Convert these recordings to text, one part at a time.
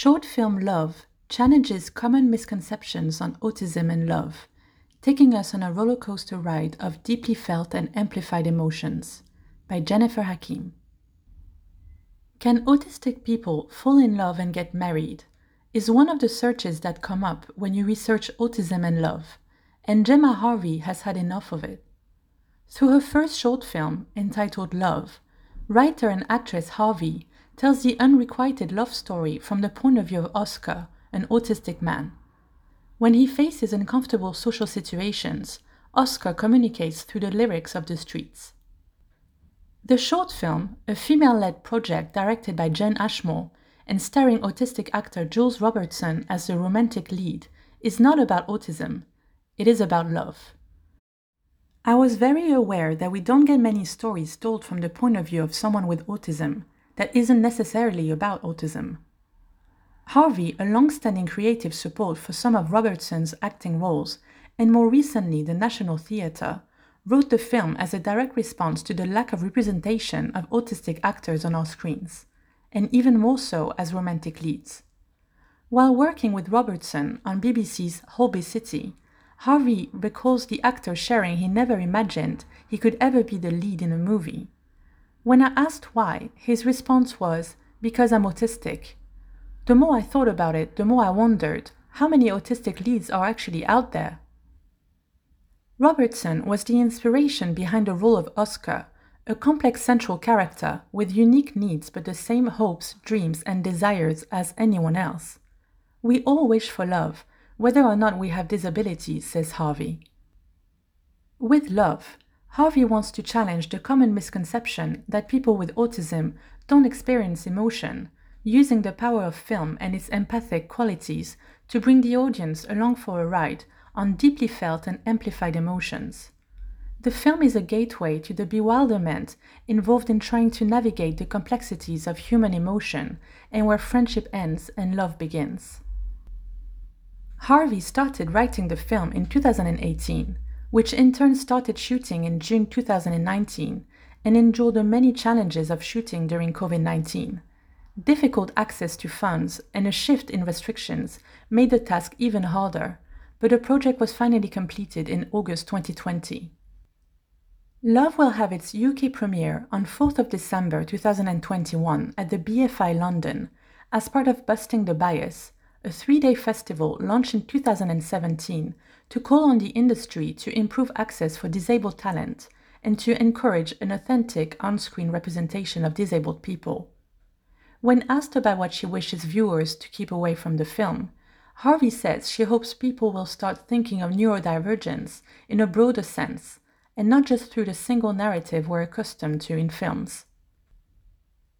Short film Love challenges common misconceptions on autism and love, taking us on a roller coaster ride of deeply felt and amplified emotions. By Jennifer Hakim. Can autistic people fall in love and get married? Is one of the searches that come up when you research autism and love, and Gemma Harvey has had enough of it. Through her first short film, entitled Love, writer and actress Harvey tells the unrequited love story from the point of view of Oscar, an autistic man. When he faces uncomfortable social situations, Oscar communicates through the lyrics of the streets. The short film, a female led project directed by Jen Ashmore and starring autistic actor Jules Robertson as the romantic lead, is not about autism, it is about love. I was very aware that we don't get many stories told from the point of view of someone with autism, that isn't necessarily about autism. Harvey, a long-standing creative support for some of Robertson's acting roles, and more recently the National Theatre, wrote the film as a direct response to the lack of representation of autistic actors on our screens, and even more so as romantic leads. While working with Robertson on BBC's Holby City, Harvey recalls the actor sharing he never imagined he could ever be the lead in a movie. When I asked why, his response was, Because I'm autistic. The more I thought about it, the more I wondered how many autistic leads are actually out there. Robertson was the inspiration behind the role of Oscar, a complex central character with unique needs but the same hopes, dreams, and desires as anyone else. We all wish for love, whether or not we have disabilities, says Harvey. With love, Harvey wants to challenge the common misconception that people with autism don't experience emotion, using the power of film and its empathic qualities to bring the audience along for a ride on deeply felt and amplified emotions. The film is a gateway to the bewilderment involved in trying to navigate the complexities of human emotion and where friendship ends and love begins. Harvey started writing the film in 2018 which in turn started shooting in June 2019 and endured the many challenges of shooting during COVID 19. Difficult access to funds and a shift in restrictions made the task even harder, but the project was finally completed in August 2020. Love will have its UK premiere on 4th of December 2021 at the BFI London as part of Busting the Bias, a three day festival launched in 2017 to call on the industry to improve access for disabled talent and to encourage an authentic on screen representation of disabled people. When asked about what she wishes viewers to keep away from the film, Harvey says she hopes people will start thinking of neurodivergence in a broader sense and not just through the single narrative we're accustomed to in films.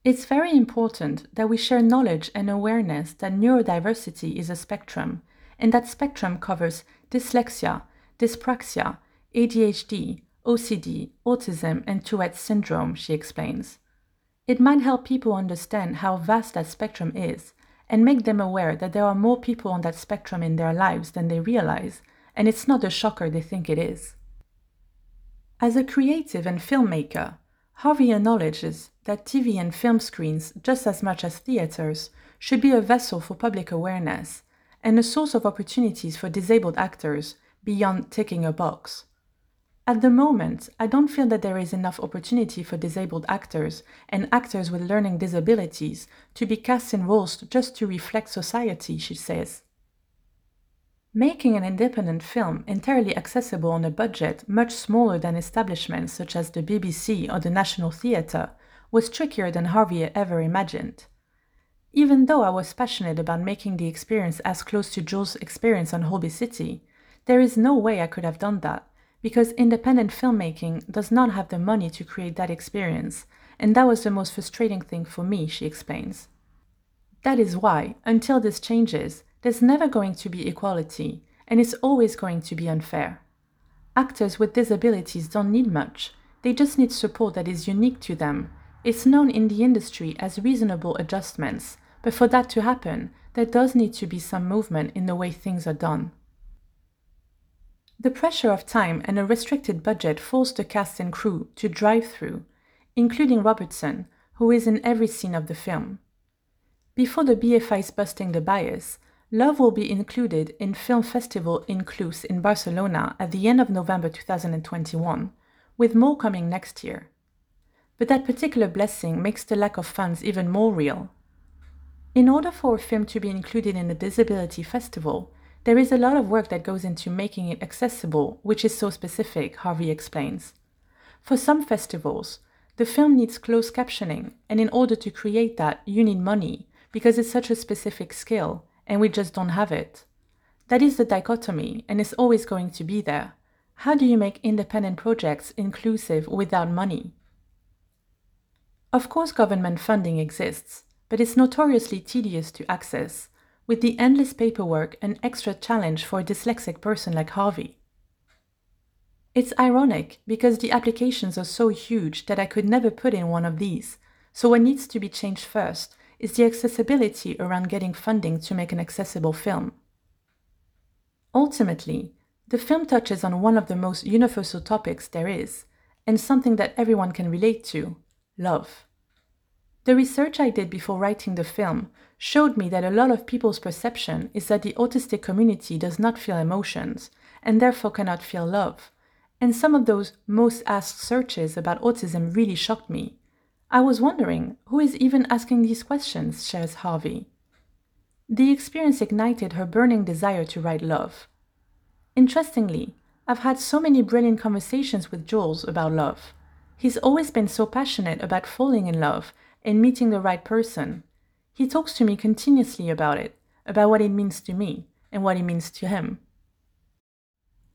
It's very important that we share knowledge and awareness that neurodiversity is a spectrum and that spectrum covers dyslexia, dyspraxia, ADHD, OCD, autism, and Tourette's syndrome, she explains. It might help people understand how vast that spectrum is and make them aware that there are more people on that spectrum in their lives than they realize, and it's not the shocker they think it is. As a creative and filmmaker, Harvey acknowledges that TV and film screens, just as much as theaters, should be a vessel for public awareness and a source of opportunities for disabled actors beyond ticking a box. At the moment, I don't feel that there is enough opportunity for disabled actors and actors with learning disabilities to be cast in roles just to reflect society, she says. Making an independent film entirely accessible on a budget much smaller than establishments such as the BBC or the National Theatre was trickier than Harvey ever imagined. Even though I was passionate about making the experience as close to Jules' experience on Holby City, there is no way I could have done that because independent filmmaking does not have the money to create that experience, and that was the most frustrating thing for me, she explains. That is why, until this changes, there's never going to be equality, and it's always going to be unfair. Actors with disabilities don't need much, they just need support that is unique to them. It's known in the industry as reasonable adjustments, but for that to happen, there does need to be some movement in the way things are done. The pressure of time and a restricted budget forced the cast and crew to drive through, including Robertson, who is in every scene of the film. Before the BFI's Busting the Bias, Love will be included in Film Festival Inclus in Barcelona at the end of November 2021, with more coming next year. But that particular blessing makes the lack of funds even more real. In order for a film to be included in a disability festival, there is a lot of work that goes into making it accessible, which is so specific, Harvey explains. For some festivals, the film needs closed captioning, and in order to create that, you need money, because it's such a specific skill, and we just don't have it. That is the dichotomy, and it's always going to be there. How do you make independent projects inclusive without money? Of course, government funding exists, but it's notoriously tedious to access, with the endless paperwork an extra challenge for a dyslexic person like Harvey. It's ironic because the applications are so huge that I could never put in one of these, so what needs to be changed first is the accessibility around getting funding to make an accessible film. Ultimately, the film touches on one of the most universal topics there is, and something that everyone can relate to love. The research I did before writing the film showed me that a lot of people's perception is that the autistic community does not feel emotions and therefore cannot feel love. And some of those most asked searches about autism really shocked me. I was wondering who is even asking these questions, shares Harvey. The experience ignited her burning desire to write love. Interestingly, I've had so many brilliant conversations with Jules about love. He's always been so passionate about falling in love and meeting the right person. He talks to me continuously about it, about what it means to me and what it means to him.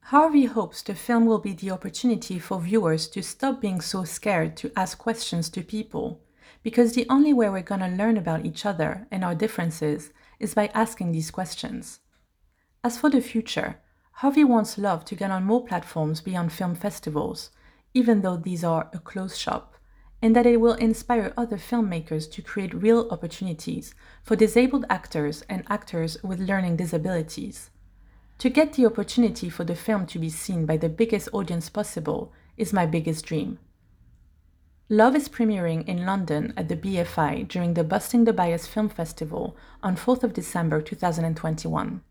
Harvey hopes the film will be the opportunity for viewers to stop being so scared to ask questions to people, because the only way we're gonna learn about each other and our differences is by asking these questions. As for the future, Harvey wants Love to get on more platforms beyond film festivals, even though these are a closed shop, and that it will inspire other filmmakers to create real opportunities for disabled actors and actors with learning disabilities. To get the opportunity for the film to be seen by the biggest audience possible is my biggest dream. Love is premiering in London at the BFI during the Busting the Bias Film Festival on 4th of December 2021.